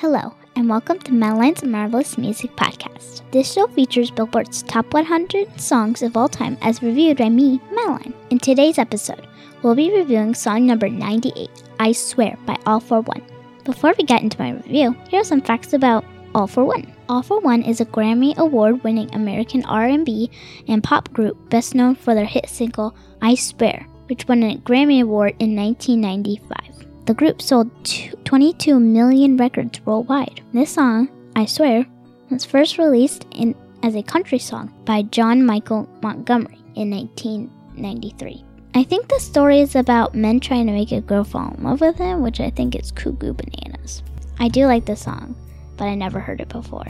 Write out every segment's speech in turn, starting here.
Hello, and welcome to Madeline's Marvelous Music Podcast. This show features Billboard's top 100 songs of all time as reviewed by me, Madeline. In today's episode, we'll be reviewing song number 98, I Swear by All-4-One. Before we get into my review, here are some facts about All-4-One. All for One is a Grammy Award-winning American R&B and pop group best known for their hit single I Swear, which won a Grammy Award in 1995. The group sold 22 million records worldwide. This song, I Swear, was first released in, as a country song by John Michael Montgomery in 1993. I think the story is about men trying to make a girl fall in love with him, which I think is cuckoo bananas. I do like the song, but I never heard it before.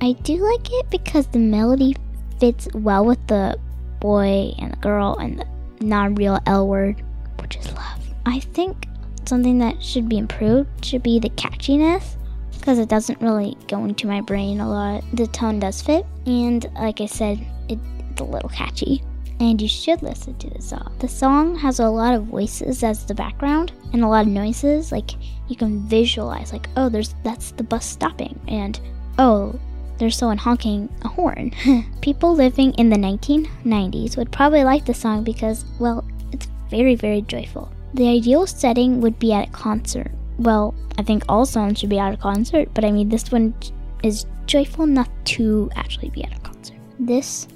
I do like it because the melody fits well with the boy and the girl and the non real L word, which is love. I think something that should be improved should be the catchiness because it doesn't really go into my brain a lot. The tone does fit, and like I said, it, it's a little catchy. And you should listen to the song. The song has a lot of voices as the background and a lot of noises. Like you can visualize, like, oh, there's that's the bus stopping, and oh, there's someone honking a horn. People living in the 1990s would probably like the song because, well, it's very, very joyful. The ideal setting would be at a concert. Well, I think all songs should be at a concert, but I mean, this one is joyful enough to actually be at a concert. This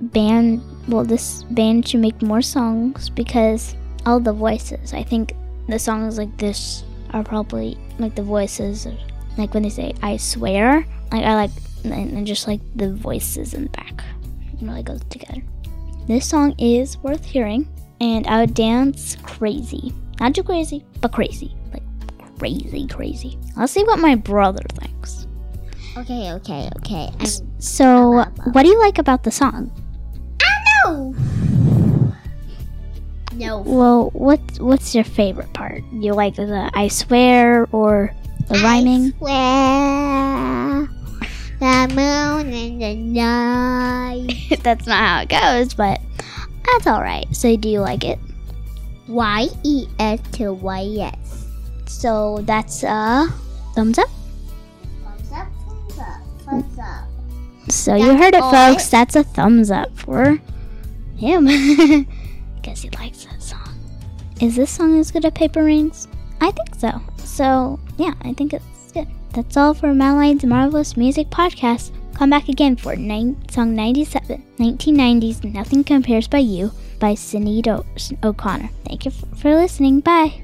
band, well, this band should make more songs because all the voices. I think the songs like this are probably like the voices, like when they say "I swear." Like I like, and just like the voices in the back. It really goes together. This song is worth hearing and I would dance crazy. Not too crazy, but crazy. Like crazy, crazy. Let's see what my brother thinks. Okay, okay, okay. I'm, So, what do you like about the song? I know. No. Well, what's what's your favorite part? You like the I swear or the rhyming? I swear the moon and the night. That's not how it goes, but that's all right. So, do you like it? Y E S to Y S. So that's uh thumbs up. Thumbs up, thumbs up, thumbs up. So you heard it, folks. it- That's a thumbs up for him. Guess he likes that song. Is this song as good as Paper Rings? I think so. So yeah, I think it's good. That's all for Madeline's Marvelous Music Podcast. Come back again for nine, song 97, 1990's Nothing Compares by You by Sinead o- O'Connor. Thank you for listening. Bye.